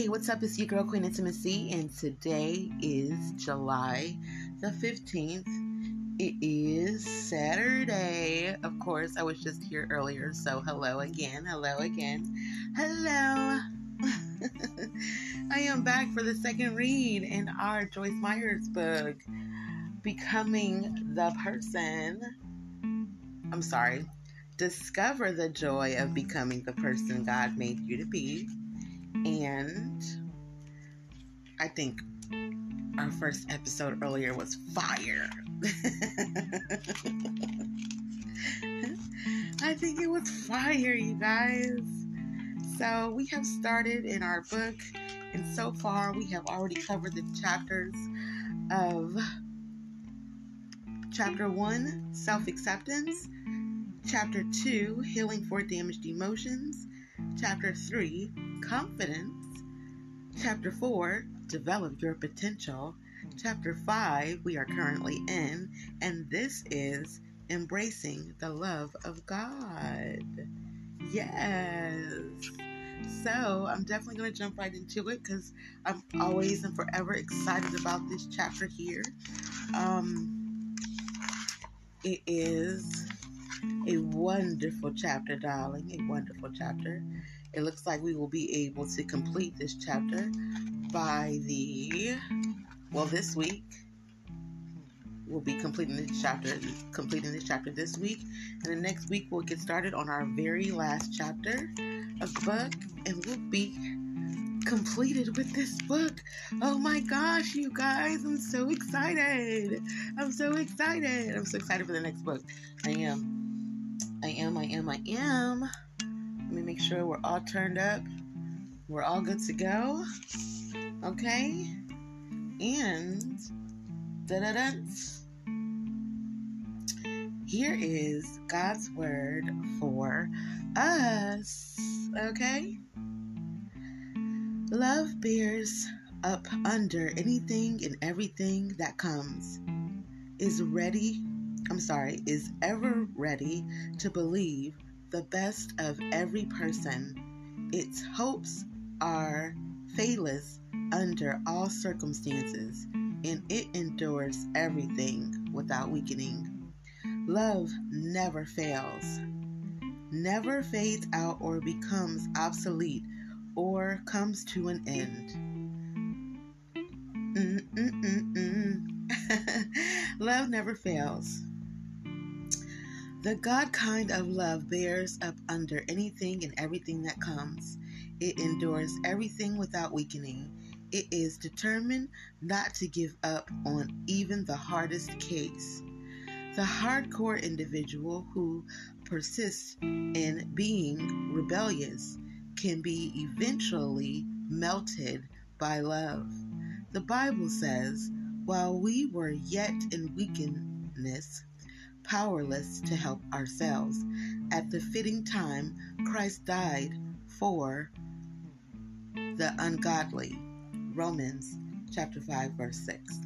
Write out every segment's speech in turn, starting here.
Hey, what's up? It's your girl Queen Intimacy, and today is July the 15th. It is Saturday. Of course, I was just here earlier, so hello again. Hello again. Hello. I am back for the second read in our Joyce Meyer's book, Becoming the Person. I'm sorry. Discover the joy of becoming the person God made you to be and I think our first episode earlier was fire. I think it was fire, you guys. So we have started in our book, and so far we have already covered the chapters of chapter one, self acceptance, chapter two, healing for damaged emotions, chapter three, confidence. Chapter 4, develop your potential. Chapter 5, we are currently in, and this is embracing the love of God. Yes. So I'm definitely going to jump right into it because I'm always and forever excited about this chapter here. Um, it is a wonderful chapter, darling. A wonderful chapter. It looks like we will be able to complete this chapter by the, well, this week. We'll be completing this chapter, completing this chapter this week. And the next week, we'll get started on our very last chapter of the book. And we'll be completed with this book. Oh my gosh, you guys, I'm so excited. I'm so excited. I'm so excited for the next book. I am. I am, I am, I am. Let me make sure we're all turned up. We're all good to go. Okay? And da da da. Here is God's word for us. Okay? Love bears up under anything and everything that comes, is ready, I'm sorry, is ever ready to believe the best of every person. Its hopes are faithless under all circumstances, and it endures everything without weakening. Love never fails, never fades out or becomes obsolete or comes to an end. Love never fails. The God kind of love bears up under anything and everything that comes. It endures everything without weakening. It is determined not to give up on even the hardest case. The hardcore individual who persists in being rebellious can be eventually melted by love. The Bible says, while we were yet in weakness, powerless to help ourselves. At the fitting time, Christ died for the ungodly. Romans chapter 5 verse 6.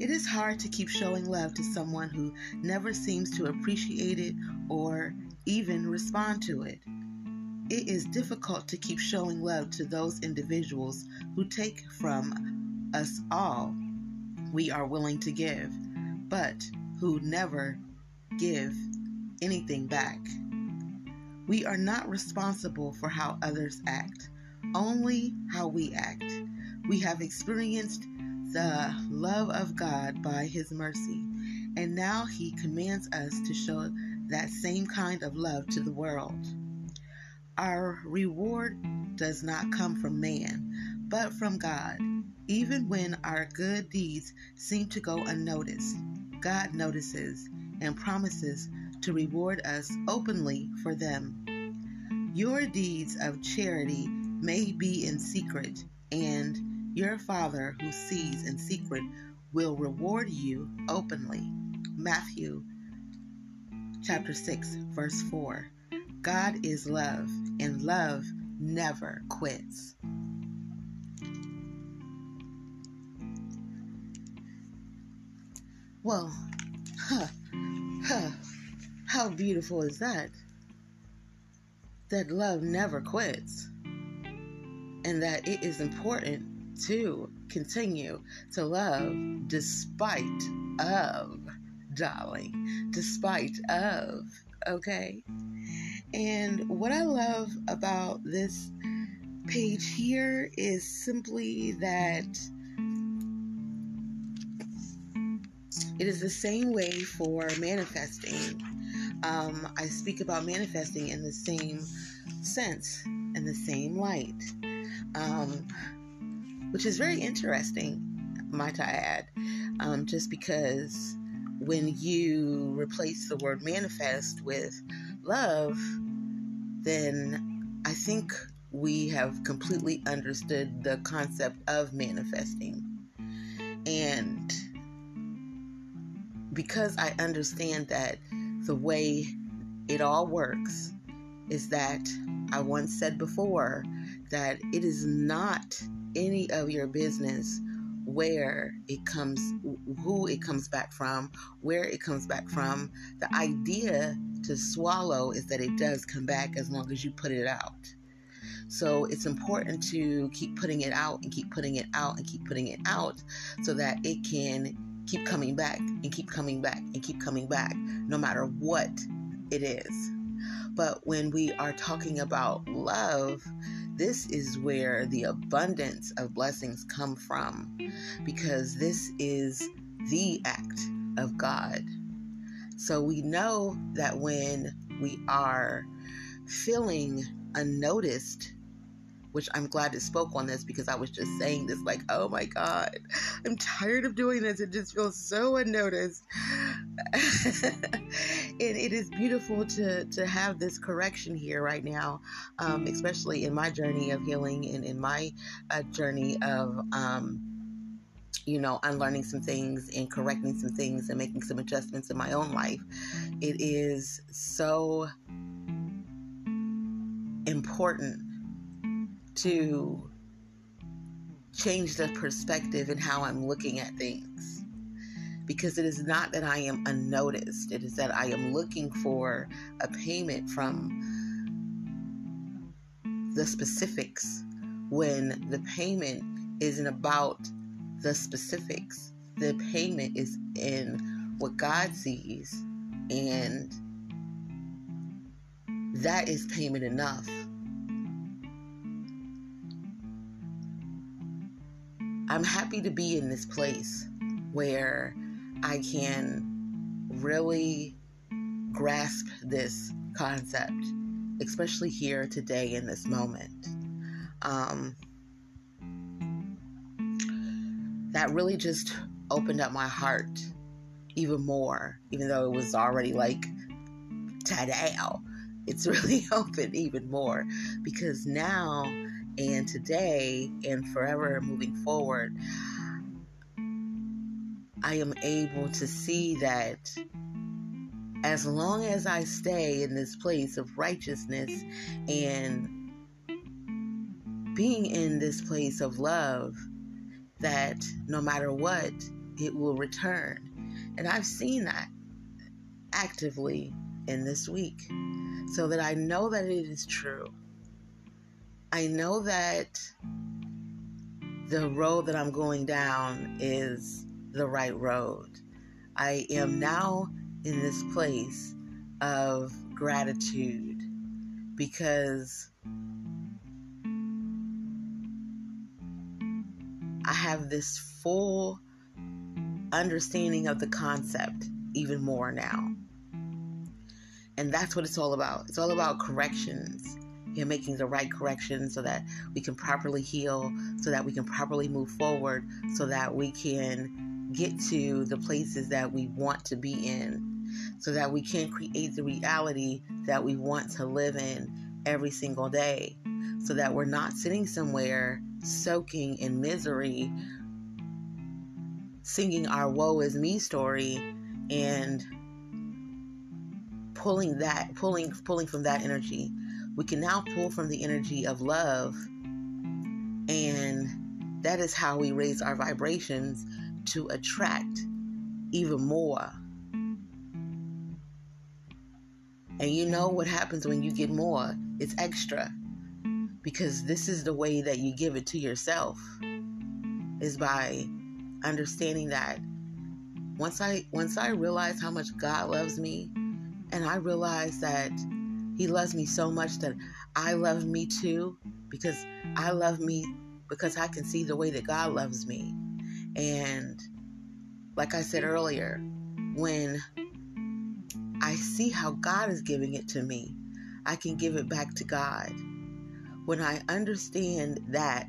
It is hard to keep showing love to someone who never seems to appreciate it or even respond to it. It is difficult to keep showing love to those individuals who take from us all we are willing to give, but who never give anything back. We are not responsible for how others act, only how we act. We have experienced the love of God by His mercy, and now He commands us to show that same kind of love to the world. Our reward does not come from man, but from God, even when our good deeds seem to go unnoticed. God notices and promises to reward us openly for them. Your deeds of charity may be in secret, and your Father who sees in secret will reward you openly. Matthew chapter 6 verse 4. God is love, and love never quits. Well, huh, huh, how beautiful is that? That love never quits. and that it is important to continue to love despite of, darling, despite of, okay? And what I love about this page here is simply that it is the same way for manifesting. Um, I speak about manifesting in the same sense, in the same light, um, which is very interesting, might I add, um, just because when you replace the word manifest with love, then I think we have completely understood the concept of manifesting. And because I understand that the way it all works is that I once said before that it is not any of your business where it comes, who it comes back from, where it comes back from. The idea to swallow is that it does come back as long as you put it out. So it's important to keep putting it out and keep putting it out and keep putting it out so that it can keep coming back and keep coming back and keep coming back, no matter what it is. But when we are talking about love, this is where the abundance of blessings come from because this is the act of God. So we know that when we are feeling unnoticed, which I'm glad it spoke on this because I was just saying this like, oh my God, I'm tired of doing this. It just feels so unnoticed. and it is beautiful to, to have this correction here right now, um, especially in my journey of healing and in my uh, journey of, um, you know, unlearning some things and correcting some things and making some adjustments in my own life. It is so important to change the perspective in how I'm looking at things. Because it is not that I am unnoticed, it is that I am looking for a payment from the specifics when the payment isn't about the specifics. The payment is in what God sees, and that is payment enough. I'm happy to be in this place where I can really grasp this concept, especially here today in this moment. Um, that really just opened up my heart even more, even though it was already like today. It's really opened even more because now and today and forever moving forward, I am able to see that as long as I stay in this place of righteousness and being in this place of love, that no matter what, it will return. And I've seen that actively in this week so that I know that it is true. I know that the road that I'm going down is the right road. I am now in this place of gratitude because I have this full understanding of the concept even more now. And that's what it's all about. It's all about corrections making the right corrections so that we can properly heal, so that we can properly move forward, so that we can get to the places that we want to be in, so that we can create the reality that we want to live in every single day, so that we're not sitting somewhere soaking in misery, singing our woe is me story, and pulling that pulling pulling from that energy we can now pull from the energy of love. And that is how we raise our vibrations to attract even more. And you know what happens when you get more? It's extra. because this is the way that you give it to yourself is by understanding that once I once I realize how much God loves me and I realize that he loves me so much that I love me too because I love me because I can see the way that God loves me. And like I said earlier, when I see how God is giving it to me, I can give it back to God. When I understand that,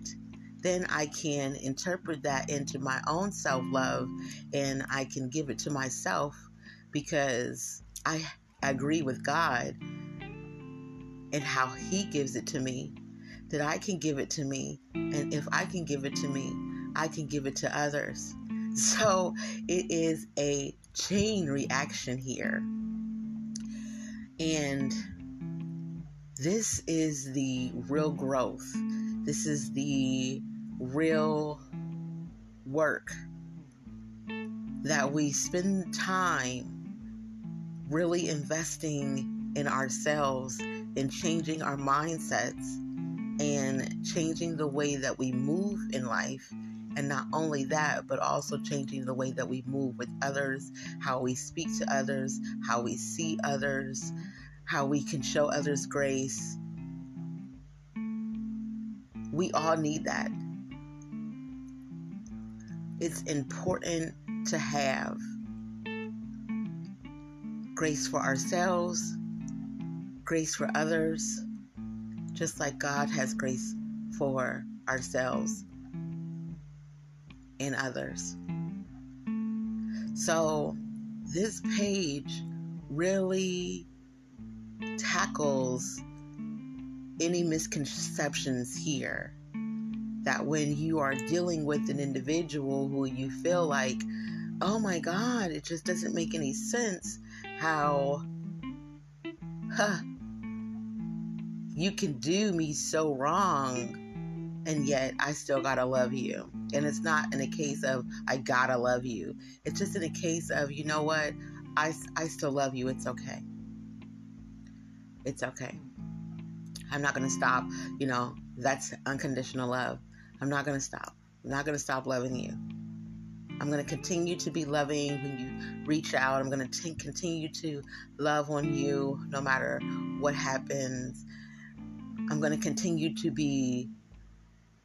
then I can interpret that into my own self love and I can give it to myself because I agree with God and how He gives it to me, that I can give it to me. And if I can give it to me, I can give it to others. So it is a chain reaction here. And this is the real growth. This is the real work that we spend time really investing in ourselves in changing our mindsets and changing the way that we move in life. And not only that, but also changing the way that we move with others, how we speak to others, how we see others, how we can show others grace. We all need that. It's important to have grace for ourselves, grace for others, just like God has grace for ourselves and others. So, this page really tackles any misconceptions here. That when you are dealing with an individual who you feel like, oh my God, it just doesn't make any sense how huh, you can do me so wrong and yet I still gotta love you. And it's not in a case of I gotta love you. It's just in a case of, you know what? I, I still love you. It's okay. It's okay. I'm not gonna stop. You know, that's unconditional love. I'm not gonna stop. I'm not gonna stop loving you. I'm going to continue to be loving when you reach out. I'm going to continue to love on you no matter what happens. I'm going to continue to be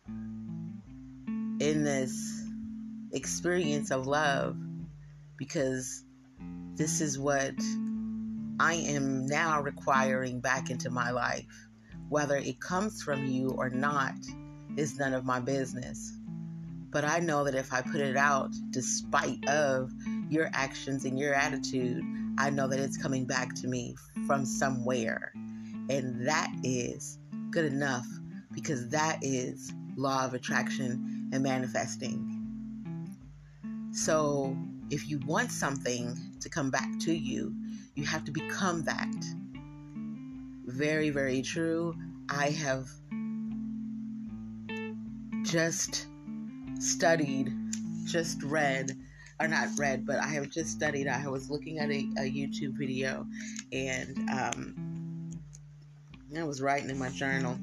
in this experience of love because this is what I am now requiring back into my life. Whether it comes from you or not is none of my business. But I know that if I put it out, despite of your actions and your attitude, I know that it's coming back to me from somewhere. And that is good enough because that is law of attraction and manifesting. So if you want something to come back to you, you have to become that. Very, very true. I have just studied, just read, or not read, but I have just studied. I was looking at a, a YouTube video and um, I was writing in my journal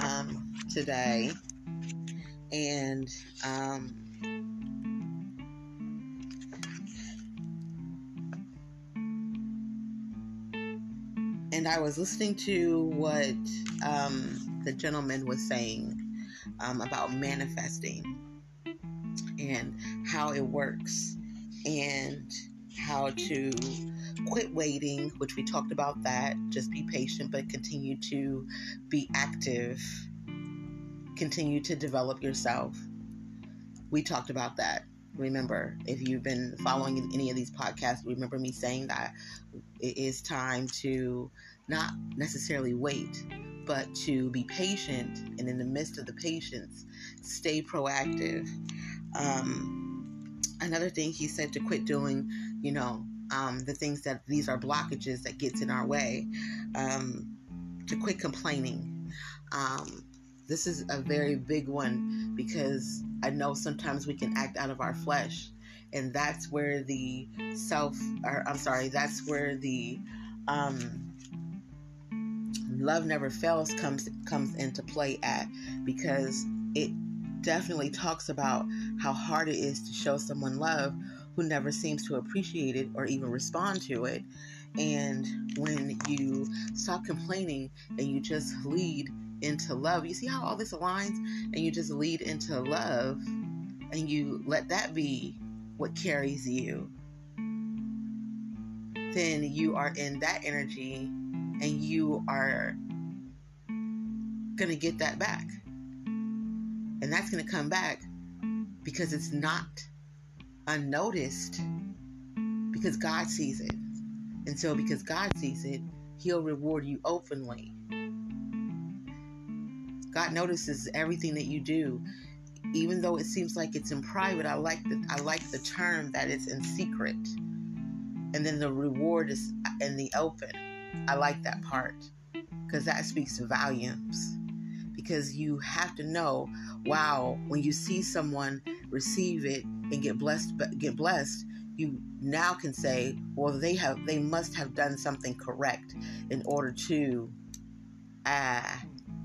um, today. And um, and I was listening to what um, the gentleman was saying um, about manifesting and how it works and how to quit waiting, which we talked about that. Just be patient, but continue to be active. Continue to develop yourself. We talked about that. Remember, if you've been following any of these podcasts, remember me saying that it is time to not necessarily wait, but to be patient and in the midst of the patience, stay proactive. Um, another thing he said to quit doing, you know, um, the things that these are blockages that gets in our way, um, to quit complaining. Um, this is a very big one because I know sometimes we can act out of our flesh, and that's where the self, or I'm sorry, that's where the um, love never fails comes comes into play at because it definitely talks about how hard it is to show someone love who never seems to appreciate it or even respond to it. And when you stop complaining and you just lead into love, you see how all this aligns? And you just lead into love and you let that be what carries you. Then you are in that energy and you are going to get that back. And that's going to come back because it's not unnoticed because God sees it. And so, because God sees it, He'll reward you openly. God notices everything that you do, even though it seems like it's in private. I like the I like the term that it's in secret, and then the reward is in the open. I like that part because that speaks volumes. Because you have to know, wow, when you see someone receive it and get blessed get blessed you now can say well they have they must have done something correct in order to uh,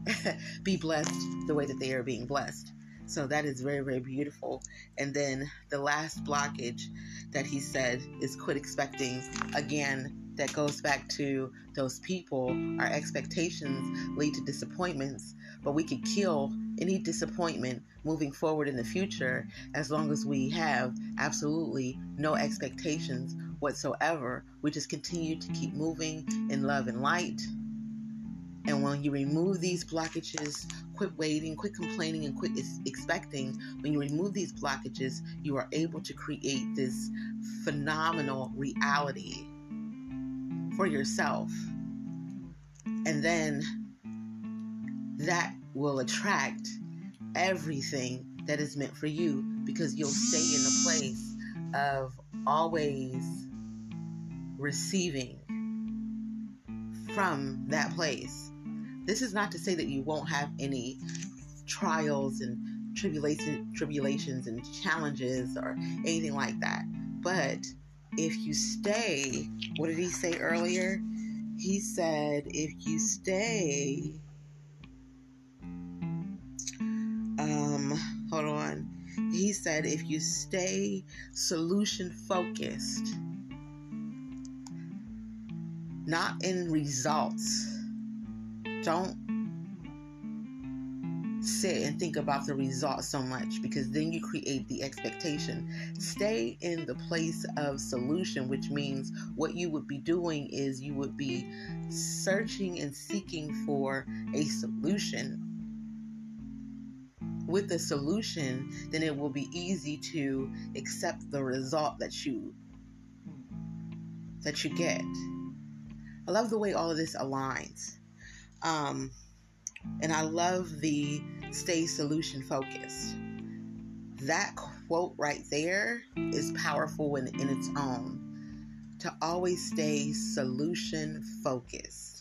be blessed the way that they are being blessed. So that is very very beautiful. And then the last blockage that he said is quit expecting again that goes back to those people. Our expectations lead to disappointments but we could kill any disappointment moving forward in the future as long as we have absolutely no expectations whatsoever. We just continue to keep moving in love and light. And when you remove these blockages, quit waiting, quit complaining, and quit expecting, when you remove these blockages, you are able to create this phenomenal reality for yourself. And then that will attract everything that is meant for you because you'll stay in a place of always receiving from that place. This is not to say that you won't have any trials and tribulation, tribulations and challenges or anything like that. But if you stay, what did he say earlier? He said, if you stay um, hold on. He said, if you stay solution focused, not in results, don't sit and think about the result so much because then you create the expectation. Stay in the place of solution, which means what you would be doing is you would be searching and seeking for a solution with the solution, then it will be easy to accept the result that you that you get. I love the way all of this aligns. Um, and I love the stay solution focused. That quote right there is powerful in, in its own. To always stay solution focused.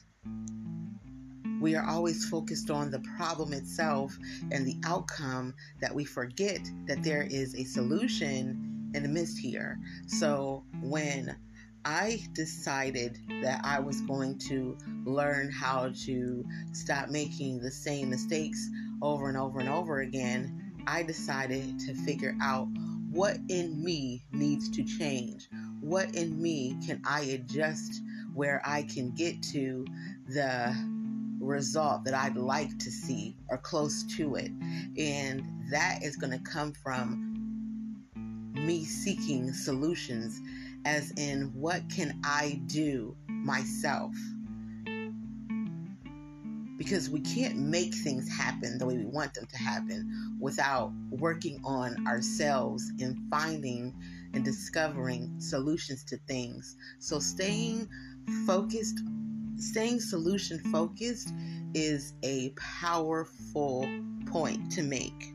We are always focused on the problem itself and the outcome that we forget that there is a solution in the midst here. So when I decided that I was going to learn how to stop making the same mistakes over and over and over again. I decided to figure out what in me needs to change. What in me can I adjust where I can get to the result that I'd like to see or close to it. And that is going to come from me seeking solutions, as in, what can I do myself? Because we can't make things happen the way we want them to happen without working on ourselves and finding and discovering solutions to things. So, staying focused staying solution focused is a powerful point to make.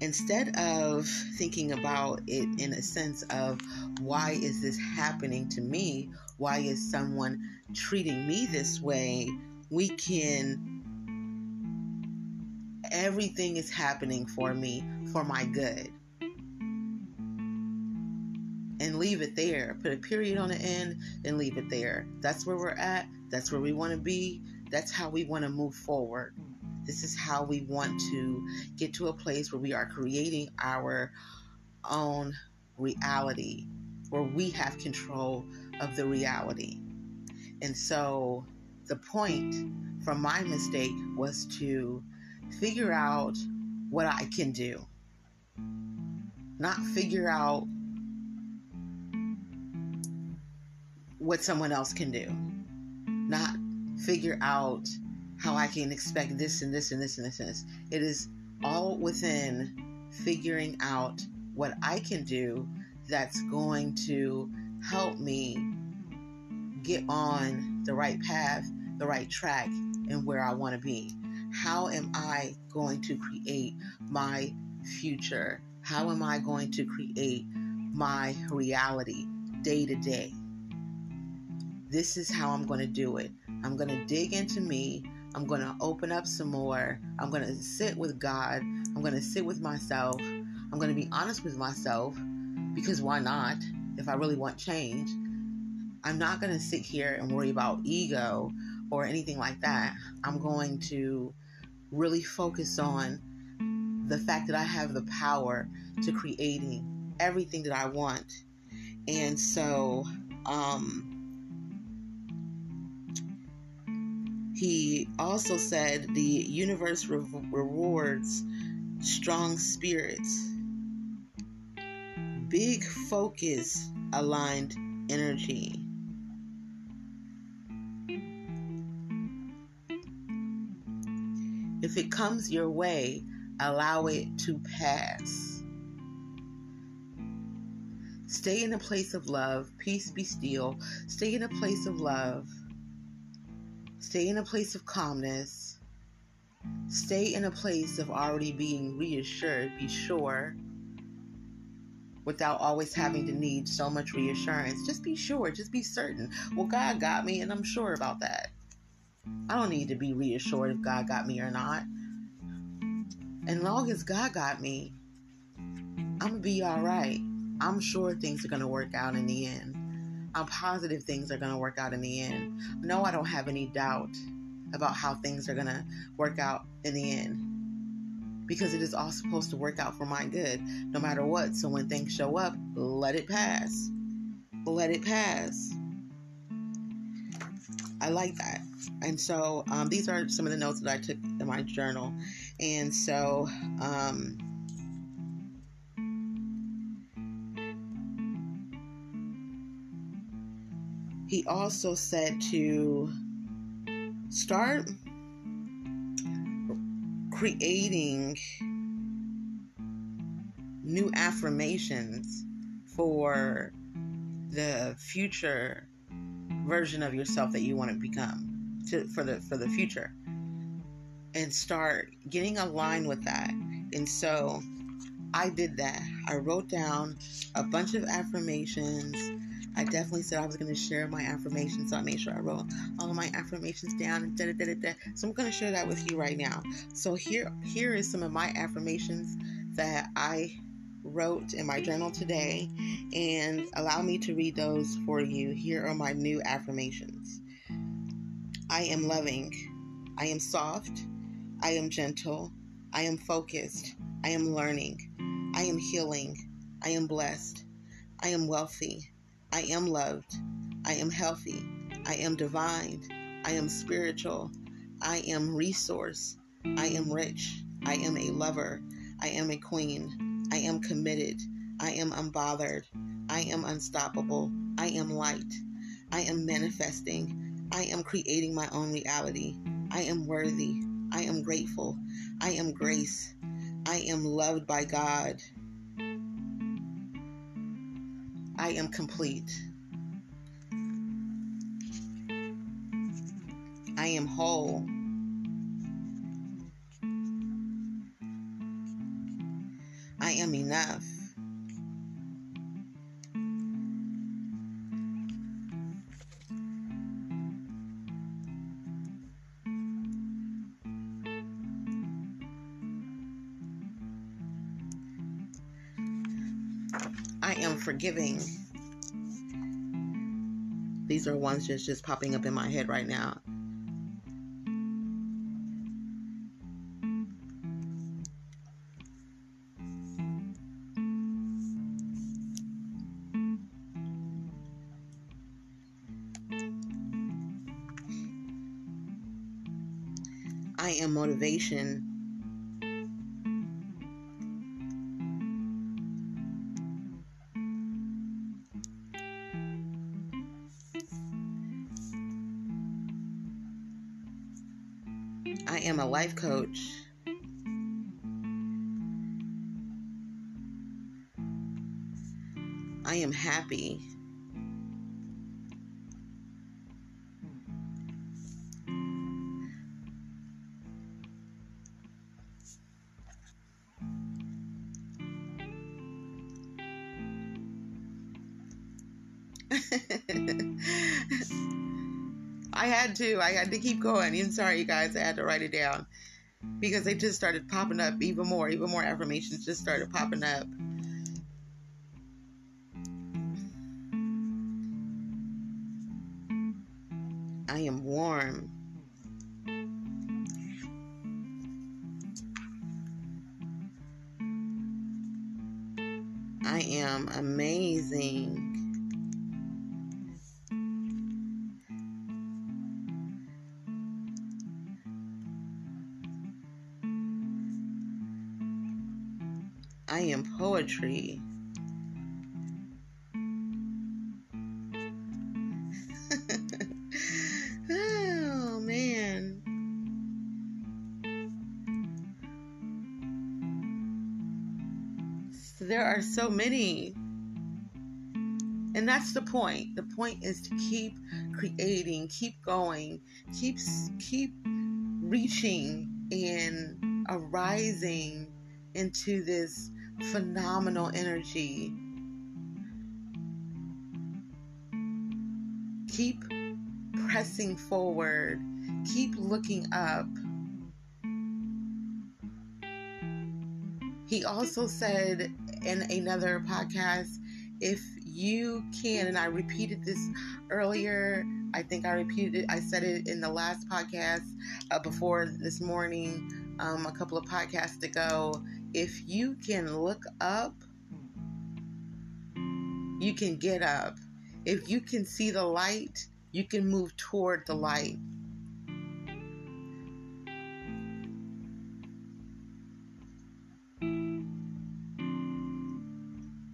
Instead of thinking about it in a sense of why is this happening to me? Why is someone treating me this way? We can everything is happening for me for my good. And leave it there. Put a period on the end and leave it there. That's where we're at. That's where we want to be. That's how we want to move forward. This is how we want to get to a place where we are creating our own reality, where we have control of the reality. And so the point from my mistake was to figure out what I can do, not figure out what someone else can do, not figure out how I can expect this and this and this and this and this. It is all within figuring out what I can do that's going to help me get on the right path, the right track, and where I want to be. How am I going to create my future? How am I going to create my reality day to day? This is how I'm going to do it. I'm going to dig into me. I'm going to open up some more. I'm going to sit with God. I'm going to sit with myself. I'm going to be honest with myself because why not? If I really want change, I'm not going to sit here and worry about ego or anything like that. I'm going to really focus on the fact that I have the power to creating everything that I want. And so, um, he also said the universe re- rewards strong spirits, big focus aligned energy. If it comes your way, allow it to pass. Stay in a place of love. Peace be still. Stay in a place of love. Stay in a place of calmness. Stay in a place of already being reassured. Be sure without always having to need so much reassurance. Just be sure. Just be certain. Well, God got me, and I'm sure about that. I don't need to be reassured if God got me or not. And long as God got me, I'm to be all right. I'm sure things are to work out in the end. I'm positive things are going to work out in the end. No, I don't have any doubt about how things are going to work out in the end. Because it is all supposed to work out for my good, no matter what. So when things show up, let it pass. Let it pass. I like that. And so um, these are some of the notes that I took in my journal. And so um, he also said to start creating new affirmations for the future version of yourself that you want to become to, for the for the future. And start getting aligned with that. And so i did that. I wrote down a bunch of affirmations i definitely said i was going to share my affirmations so i made sure i wrote all my affirmations down da, da, da, da. so i'm going to share that with you right now. So here here is some of my affirmations that i wrote in my journal today and allow me to read those for you. Here are my new affirmations. I am loving, I am soft, I am gentle, I am focused, I am learning, I am healing, I am blessed, I am wealthy, I am loved, I am healthy, I am divine, I am spiritual, I am resource, I am rich, I am a lover, I am a queen. I am committed. I am unbothered. I am unstoppable. I am light. I am manifesting. I am creating my own reality. I am worthy. I am grateful. I am grace. I am loved by God. I am complete. I am whole. I am enough. Forgiving. These are ones just just popping up in my head right now. I am motivation. I am happy. I had to. I had to keep going. I'm sorry, you guys. I had to write it down because they just started popping up even more. Even more affirmations just started popping up. Many. And that's the point. The point is to keep creating, keep going, keep keep reaching and arising into this phenomenal energy. Keep pressing forward, keep looking up. He also said in another podcast if you can, and I repeated this earlier, I think I repeated it, I said it in the last podcast uh, before this morning, um, a couple of podcasts ago if you can look up, you can get up. If you can see the light, you can move toward the light.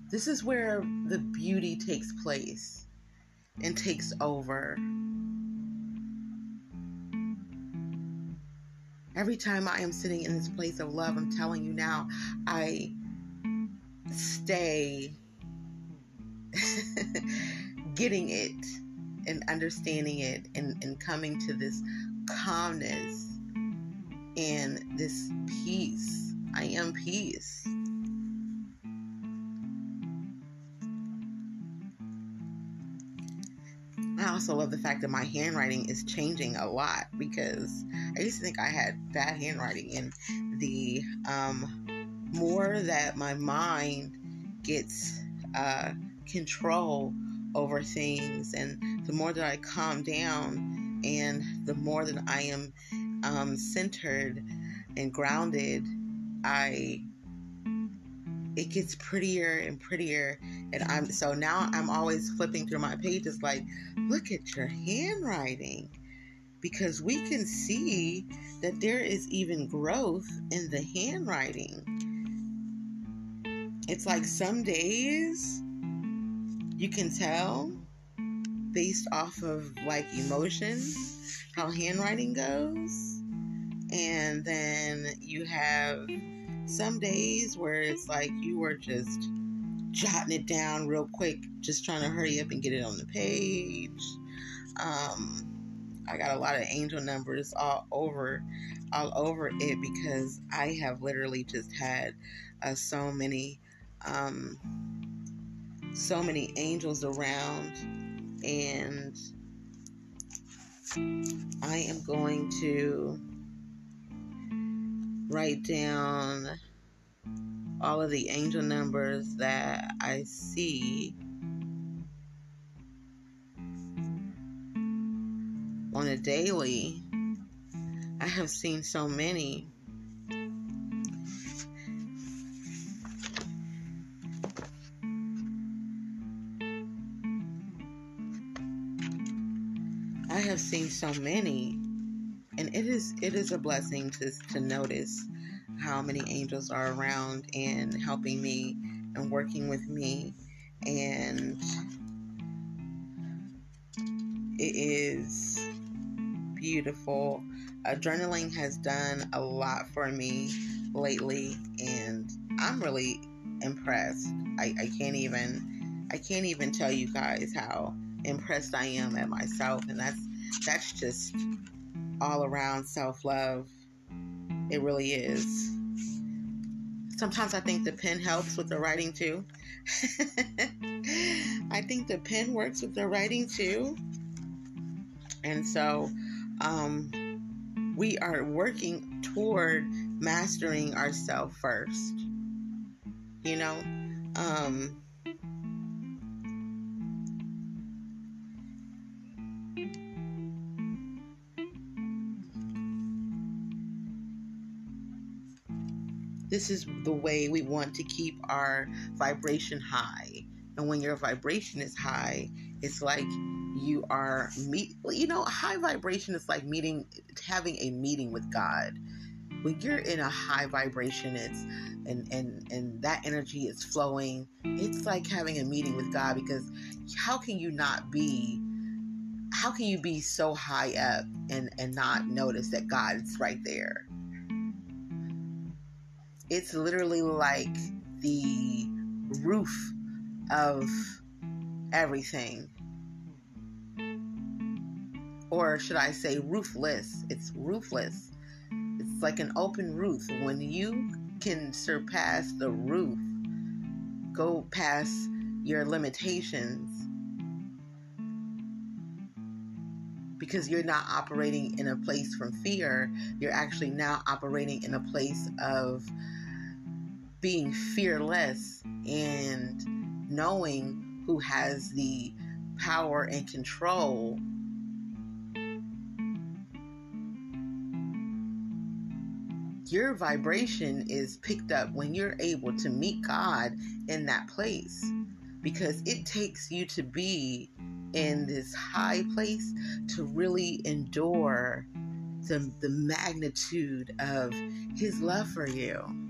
This is where the beauty takes place and takes over. Every time I am sitting in this place of love, I'm telling you now, I stay getting it and understanding it and, and coming to this calmness and this peace. I am peace. Also love the fact that my handwriting is changing a lot because I used to think I had bad handwriting, and the um, more that my mind gets uh, control over things, and the more that I calm down, and the more that I am um, centered and grounded, I it gets prettier and prettier. And i'm so now i'm always flipping through my pages like look at your handwriting. Because we can see that there is even growth in the handwriting. It's like some days you can tell based off of like emotions how handwriting goes. And then you have some days where it's like you were just jotting it down real quick, just trying to hurry up and get it on the page. Um, I got a lot of angel numbers all over, all over it because I have literally just had uh, so many, um, so many angels around, and I am going to write down all of the angel numbers that I see on a daily. I have seen so many. I have seen so many and it is it is a blessing to to notice how many angels are around and helping me and working with me. And it is beautiful. Adrenaline has done a lot for me lately and i'm really impressed. I, I can't even i can't even tell you guys how impressed i am at myself and that's that's just all around self love. It really is. Sometimes I think the pen helps with the writing too. I think the pen works with the writing too. And so um, we are working toward mastering ourselves first. You know? Um, this is the way we want to keep our vibration high. And when your vibration is high, it's like you are meet you know, high vibration is like meeting having a meeting with God. When you're in a high vibration, it's and and and that energy is flowing. It's like having a meeting with God because how can you not be how can you be so high up and and not notice that God's right there? It's literally like the roof of everything. Or should I say roofless? It's roofless. It's like an open roof. When you can surpass the roof, go past your limitations, because you're not operating in a place from fear, you're actually now operating in a place of being fearless and knowing who has the power and control your vibration is picked up when you're able to meet God in that place because it takes you to be in this high place to really endure the, the magnitude of His love for you.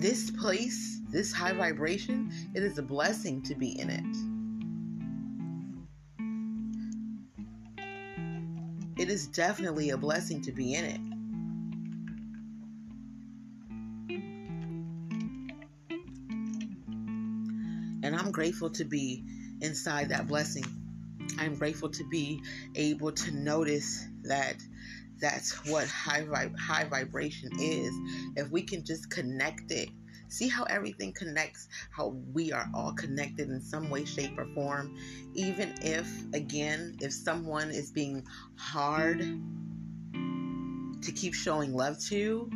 This place, this high vibration, it is a blessing to be in it. It is definitely a blessing to be in it. And I'm grateful to be inside that blessing. I'm grateful to be able to notice that that's what high vib- high vibration is. If we can just connect it, see how everything connects, how we are all connected in some way, shape, or form. Even if, again, if someone is being hard to keep showing love to,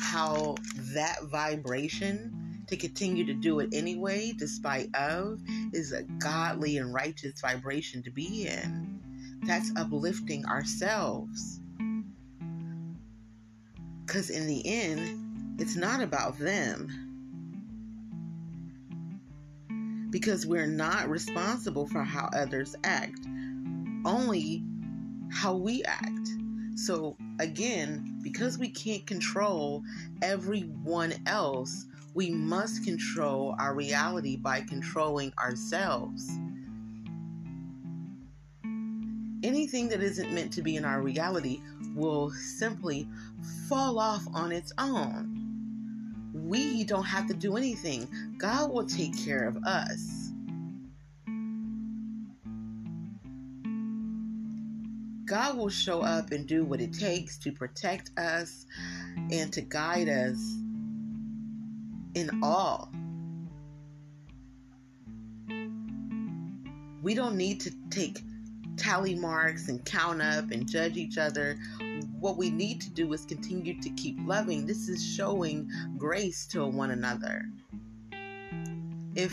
how that vibration to continue to do it anyway, despite of, is a godly and righteous vibration to be in. That's uplifting ourselves. Because in the end, it's not about them. Because we're not responsible for how others act, only how we act. So, again, because we can't control everyone else, we must control our reality by controlling ourselves. Anything that isn't meant to be in our reality will simply fall off on its own. We don't have to do anything, God will take care of us. God will show up and do what it takes to protect us and to guide us in all. We don't need to take tally marks and count up and judge each other. What we need to do is continue to keep loving. This is showing grace to one another. If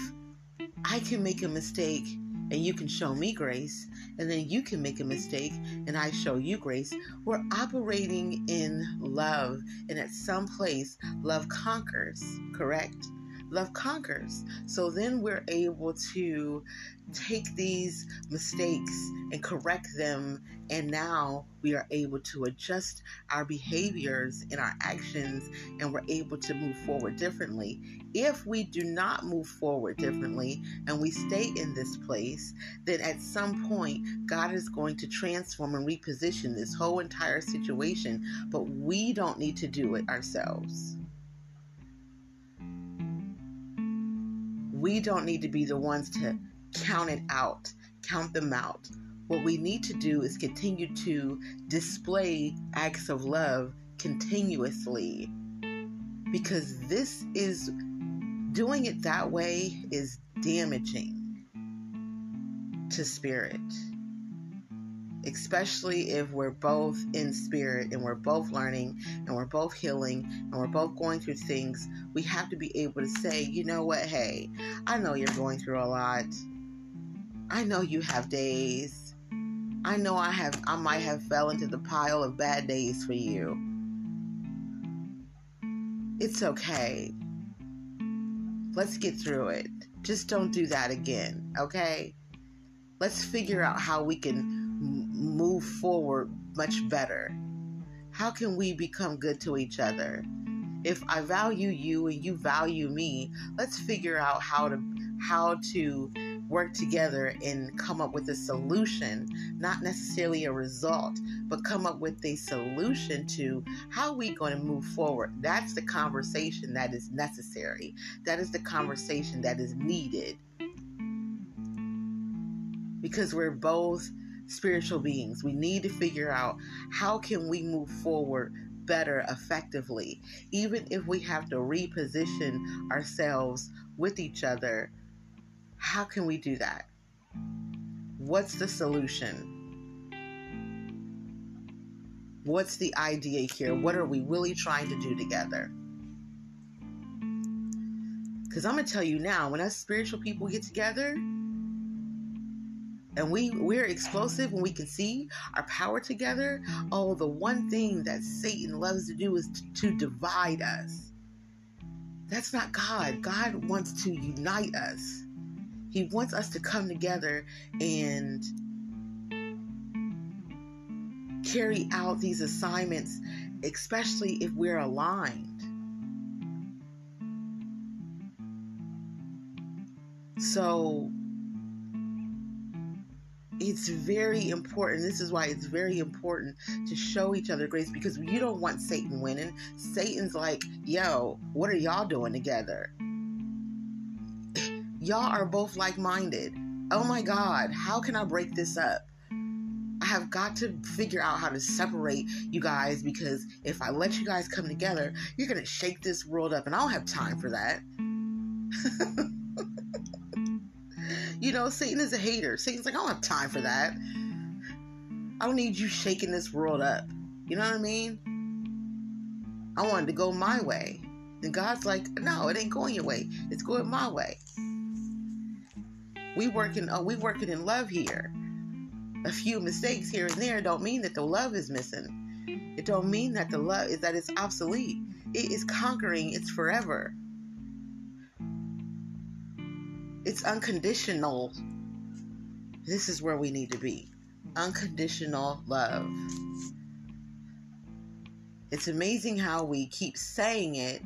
I can make a mistake and you can show me grace, and then you can make a mistake and I show you grace. We're operating in love, and at some place, love conquers, correct? Love conquers. So then we're able to take these mistakes and correct them. And now we are able to adjust our behaviors and our actions, and we're able to move forward differently. If we do not move forward differently and we stay in this place, then at some point, God is going to transform and reposition this whole entire situation. But we don't need to do it ourselves. We don't need to be the ones to mm-hmm. count it out, count them out. What we need to do is continue to display acts of love continuously. Because this is doing it that way is damaging to spirit especially if we're both in spirit and we're both learning and we're both healing and we're both going through things, we have to be able to say, you know what, hey, I know you're going through a lot. I know you have days. I know I have I might have fell into the pile of bad days for you. It's okay. Let's get through it. Just don't do that again, okay? Let's figure out how we can move forward much better? How can we become good to each other? If I value you and you value me, let's figure out how to how to work together and come up with a solution, not necessarily a result, but come up with a solution to how we going to move forward. That's the conversation that is necessary. That is the conversation that is needed. Because we're both spiritual beings. We need to figure out how can we move forward better effectively even if we have to reposition ourselves with each other. How can we do that? What's the solution? What's the idea here? What are we really trying to do together? Because I'm going to tell you now, when us spiritual people get together, and we we're explosive when we can see our power together. Oh the one thing that satan loves to do is to, to divide us. That's not god. God wants to unite us. He wants us to come together and carry out these assignments especially if we're aligned. So it's very important. This is why it's very important to show each other grace because you don't want Satan winning. Satan's like, yo, what are y'all doing together? y'all are both like minded. Oh my God, how can I break this up? I have got to figure out how to separate you guys because if I let you guys come together, you're going to shake this world up, and I don't have time for that. You know, Satan is a hater. Satan's like, I don't have time for that. I don't need you shaking this world up. You know what I mean? I wanted to go my way. And God's like, no, it ain't going your way. It's going my way. We working oh, we working in love here. A few mistakes here and there don't mean that the love is missing. It don't mean that the love is that it's obsolete. It is conquering, it's forever. It's unconditional. This is where we need to be. Unconditional love. It's amazing how we keep saying it,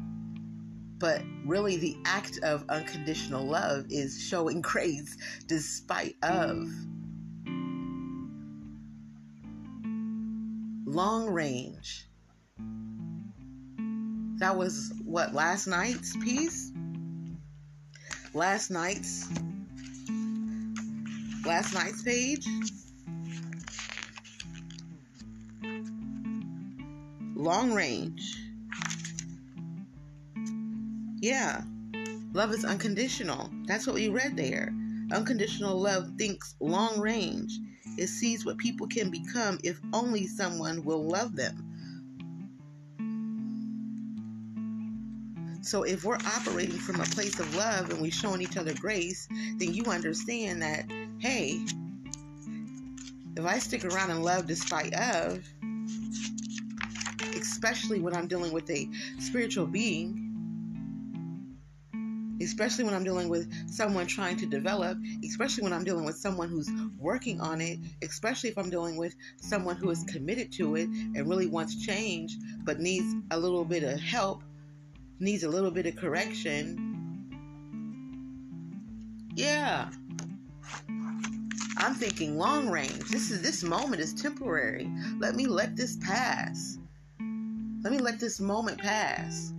but really the act of unconditional love is showing grace despite of long range. That was what last night's piece? Last night's last night's page. Long range. Yeah. Love is unconditional. That's what we read there. Unconditional love thinks long range. It sees what people can become if only someone will love them. So if we're operating from a place of love and we're showing each other grace, then you understand that hey, if I stick around and love despite of, especially when I'm dealing with a spiritual being, especially when I'm dealing with someone trying to develop, especially when I'm dealing with someone who's working on it, especially if I'm dealing with someone who is committed to it and really wants change but needs a little bit of help, needs a little bit of correction. Yeah. I'm thinking long range. This is this moment is temporary. Let me let this pass. Let me let this moment pass.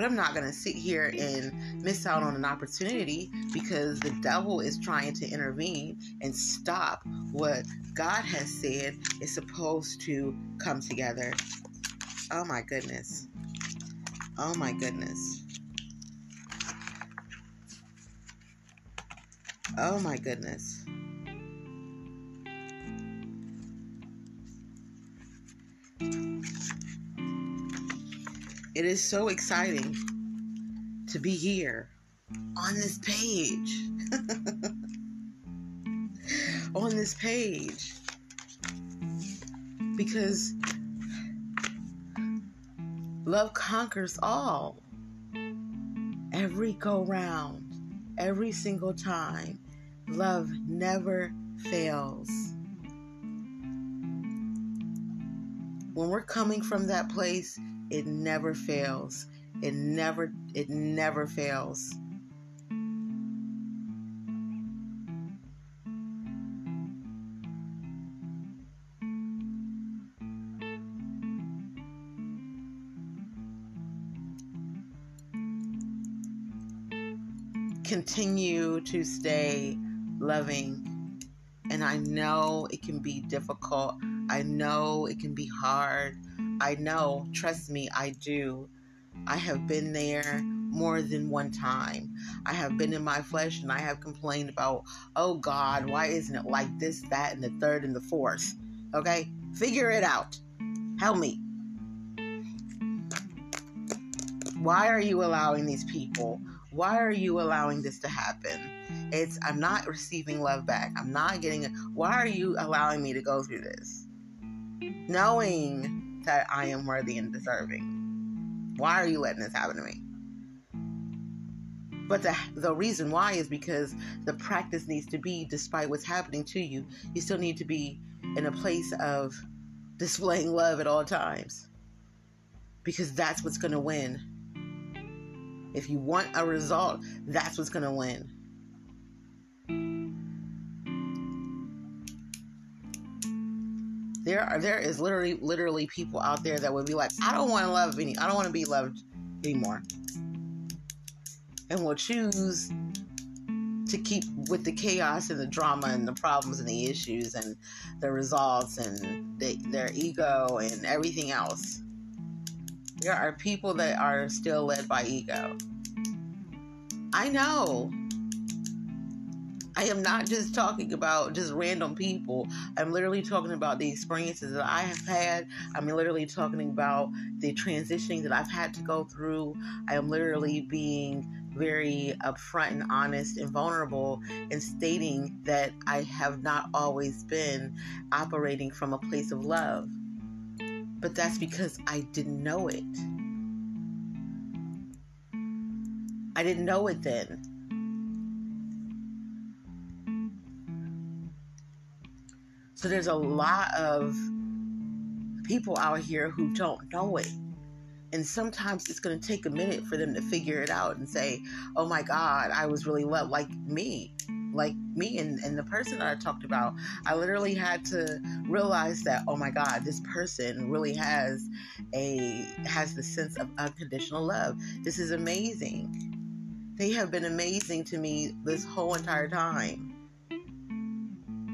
But I'm not going to sit here and miss out on an opportunity because the devil is trying to intervene and stop what God has said is supposed to come together. Oh my goodness. Oh my goodness. Oh my goodness. Is so exciting to be here on this page. on this page. Because love conquers all. Every go round, every single time, love never fails. When we're coming from that place, it never fails. It never it never fails. Continue to stay loving. And I know it can be difficult. I know it can be hard. I know, trust me, I do. I have been there more than one time. I have been in my flesh and I have complained about, oh God, why isn't it like this, that, and the third and the fourth? Okay? Figure it out. Help me. Why are you allowing these people? Why are you allowing this to happen? It's, I'm not receiving love back. I'm not getting it. Why are you allowing me to go through this? Knowing that I am worthy and deserving. Why are you letting this happen to me? But the, the reason why is because the practice needs to be, despite what's happening to you, you still need to be in a place of displaying love at all times. Because that's what's going to win. If you want a result, that's what's going to win. There are there is literally literally people out there that would be like, I don't want to love any, I don't want to be loved anymore, and will choose to keep with the chaos and the drama and the problems and the issues and the results and the, their ego and everything else. There are people that are still led by ego. I know I am not just talking about just random people. I'm literally talking about the experiences that I have had. I'm literally talking about the transitioning that I've had to go through. I am literally being very upfront and honest and vulnerable in stating that I have not always been operating from a place of love. But that's because I didn't know it. I didn't know it then. So there's a lot of people out here who don't know it. And sometimes it's going to take a minute for them to figure it out and say, oh my God, I was really loved like me. Like me and, and the person that I talked about, I literally had to realize that, oh my God, this person really has a has the sense of unconditional love. This is amazing. They have been amazing to me this whole entire time.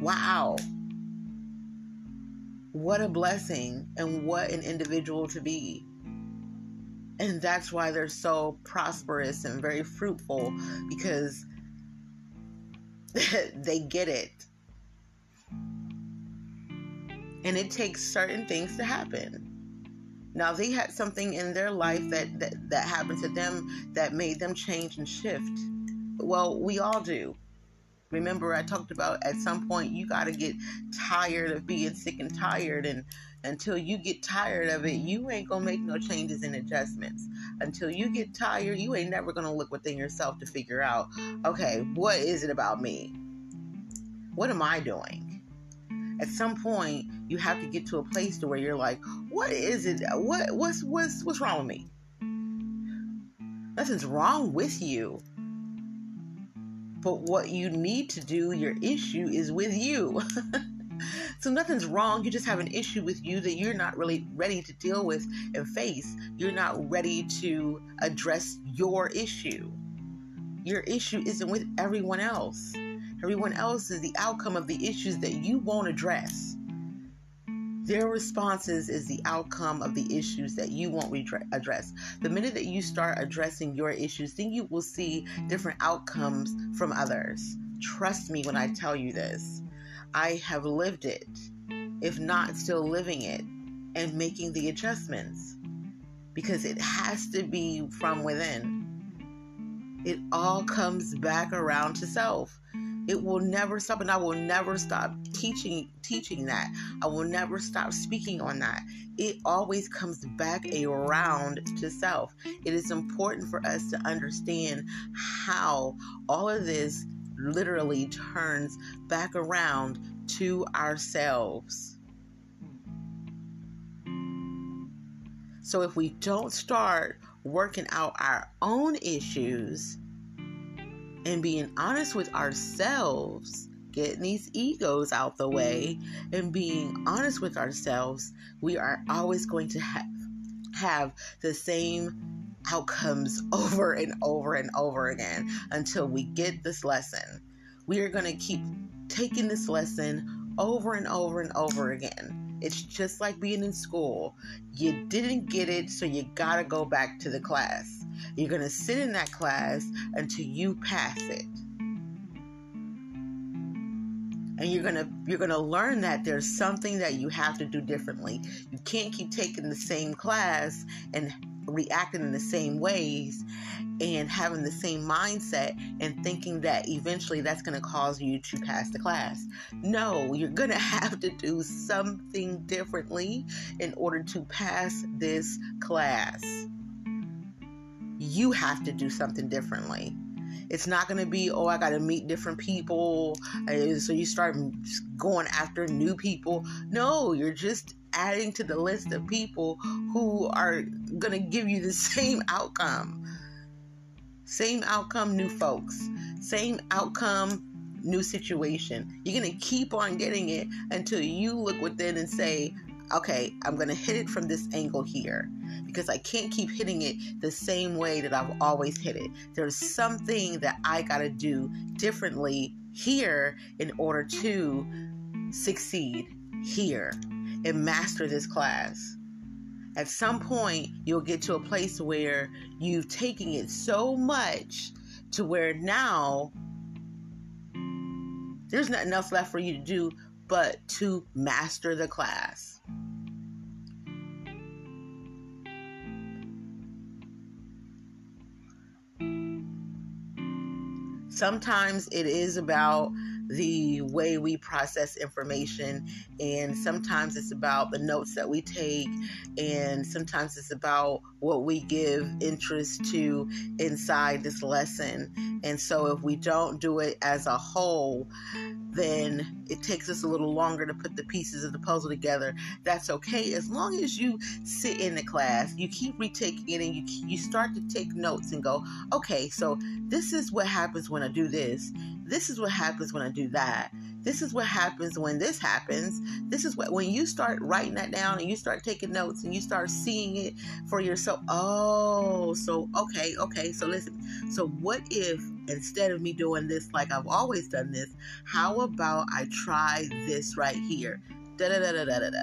Wow. What a blessing and what an individual to be. And that's why they're so prosperous and very fruitful because they get it. And it takes certain things to happen. Now they had something in their life that, that that happened to them that made them change and shift. Well, we all do. Remember, I talked about at some point you got to get tired of being sick and tired, and until you get tired of it, you ain't gonna make no changes and adjustments. Until you get tired, you ain't never gonna look within yourself to figure out, okay, what is it about me? What am I doing? At some point, you have to get to a place to where you're like, what is it? What what's what's what's wrong with me? Nothing's wrong with you. But what you need to do, your issue is with you. so nothing's wrong. You just have an issue with you that you're not really ready to deal with and face. You're not ready to address your issue. Your issue isn't with everyone else. Everyone else is the outcome of the issues that you won't address. Their responses is the outcome of the issues that you won't redre- address. The minute that you start addressing your issues, then you will see different outcomes from others. Trust me when I tell you this. I have lived it, if not still living it, and making the adjustments because it has to be from within. It all comes back around to self. It will never stop, and I will never stop teaching teaching that. I will never stop speaking on that. It always comes back around to self. It is important for us to understand how all of this literally turns back around to ourselves. So if we don't start working out our own issues, and being honest with ourselves, getting these egos out the way, and being honest with ourselves, we are always going to have, have the same outcomes over and over and over again until we get this lesson. We are going to keep taking this lesson over and over and over again. It's just like being in school. You didn't get it, so you got to go back to the class. You're going to sit in that class until you pass it. And you're going to you're going to learn that there's something that you have to do differently. You can't keep taking the same class and reacting in the same ways and having the same mindset and thinking that eventually that's going to cause you to pass the class. No, you're going to have to do something differently in order to pass this class you have to do something differently. It's not going to be, oh, I got to meet different people. And So you start going after new people. No, you're just adding to the list of people who are going to give you the same outcome. Same outcome, new folks. Same outcome, new situation. You're going to keep on getting it until you look within and say, okay, I'm going to hit it from this angle here because I can't keep hitting it the same way that I've always hit it. There's something that I got to do differently here in order to succeed here and master this class. At some point, you'll get to a place where you've taken it so much to where now there's nothing else left for you to do but to master the class. Sometimes it is about the way we process information, and sometimes it's about the notes that we take, and sometimes it's about what we give interest to inside this lesson. And so, if we don't do it as a whole, then it takes us a little longer to put the pieces of the puzzle together. That's okay as long as you sit in the class, you keep retaking it, and you you start to take notes and go, okay, so this is what happens when I do this. This is what happens when I do that. This is what happens when this happens. This is what when you start writing that down and you start taking notes and you start seeing it for yourself. Oh, so okay, okay. So listen. So what if instead of me doing this like I've always done this, how about I try this right here? Da da da da da da da.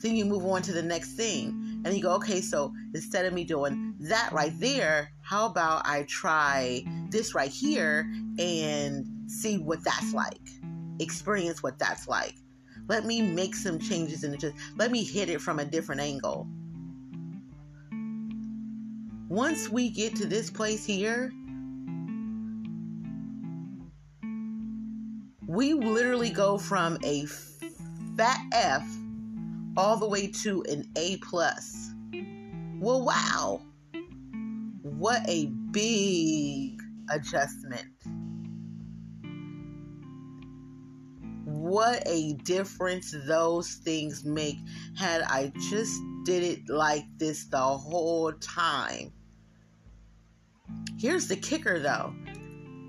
Then you move on to the next thing. And you go, okay, so instead of me doing that right there, how about I try this right here and see what that's like? Experience what that's like. Let me make some changes in it. Just let me hit it from a different angle. Once we get to this place here, we literally go from a fat F all the way to an A plus. Well, wow. What a big adjustment. What a difference those things make had I just did it like this the whole time. Here's the kicker though.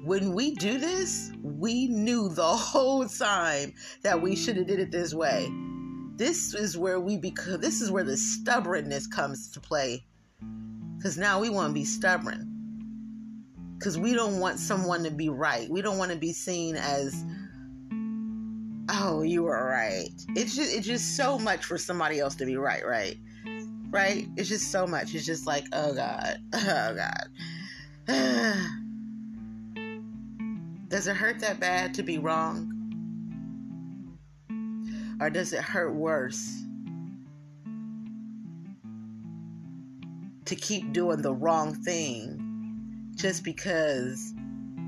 When we do this, we knew the whole time that we should have did it this way. This is where we become this is where the stubbornness comes to play. Cuz now we want to be stubborn. Cuz we don't want someone to be right. We don't want to be seen as oh, you were right. It's just it's just so much for somebody else to be right, right? Right? It's just so much. It's just like, oh god. Oh god. does it hurt that bad to be wrong? Or does it hurt worse to keep doing the wrong thing just because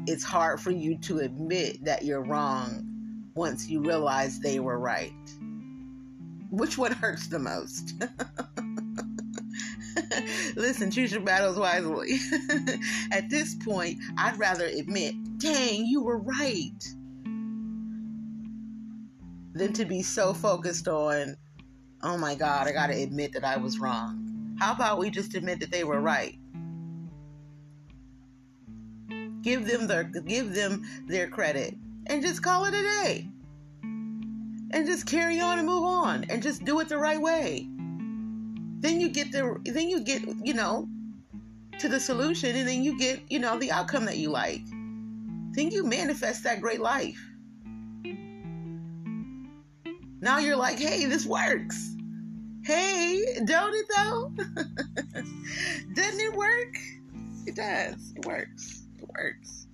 it's hard for you to admit that you're wrong once you realize they were right? Which one hurts the most? Listen, choose your battles wisely. At this point, I'd rather admit, dang, you were right, than to be so focused on, oh my God, I gotta admit that I was wrong. How about we just admit that they were right? Give them their give them their credit and just call it a day. And just carry on and move on and just do it the right way then you get the then you get you know to the solution and then you get you know the outcome that you like then you manifest that great life now you're like hey this works hey don't it though? Doesn't it work? It does. It works. It works.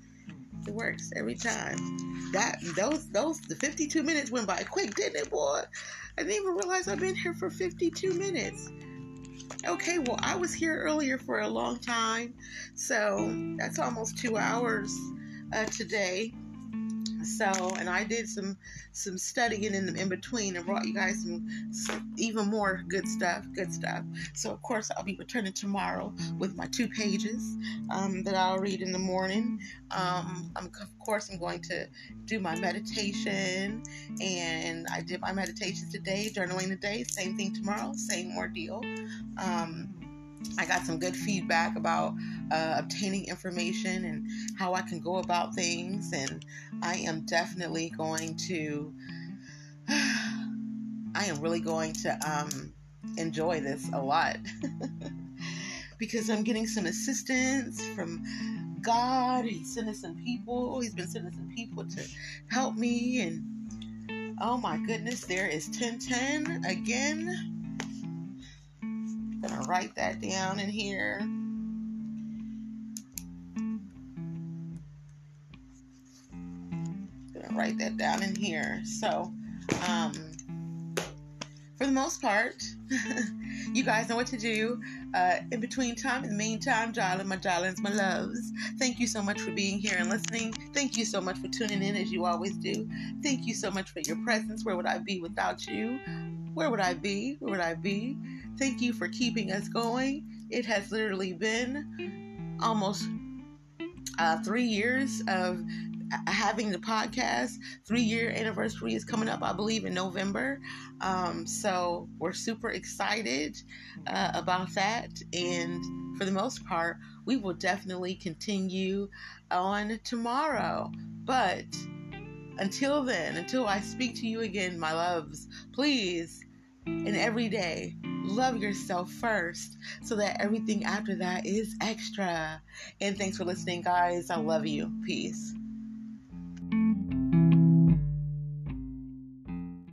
It works every time. That those those the 52 minutes went by quick didn't it boy? I didn't even realize i've been here for 52 minutes. Okay, well, I was here earlier for a long time, so that's almost two hours uh, today. So, and I did some some studying in in between and brought you guys some, some, even more good stuff, good stuff. So, of course, I'll be returning tomorrow with my two pages um, that I'll read in the morning. Um, I'm, of course, I'm going to do my meditation, and I did my meditation today, journaling today. Same thing tomorrow, same ordeal. Um, I got some good feedback about uh, obtaining information and how I can go about things, and I am definitely going to. I am really going to um, enjoy this a lot because I'm getting some assistance from God. He's sending some people. He's been sending some people to help me, and oh my goodness, there is 1010 again gonna write that down in here. Gonna write that down in here. So, um, for the most part, you guys know what to do. Uh, in between time, in the meantime, darling, my darlings, my loves, thank you so much for being here and listening. Thank you so much for tuning in as you always do. Thank you so much for your presence. Where would I be without you? Where would I be? Where would I be? Thank you for keeping us going. It has literally been almost uh, three years of having the podcast. Three year anniversary is coming up, I believe, in November. Um, so we're super excited uh, about that. And for the most part, we will definitely continue on tomorrow. But until then, until I speak to you again, my loves, please and every day. Love yourself first so that everything after that is extra. And thanks for listening, guys. I love you. Peace.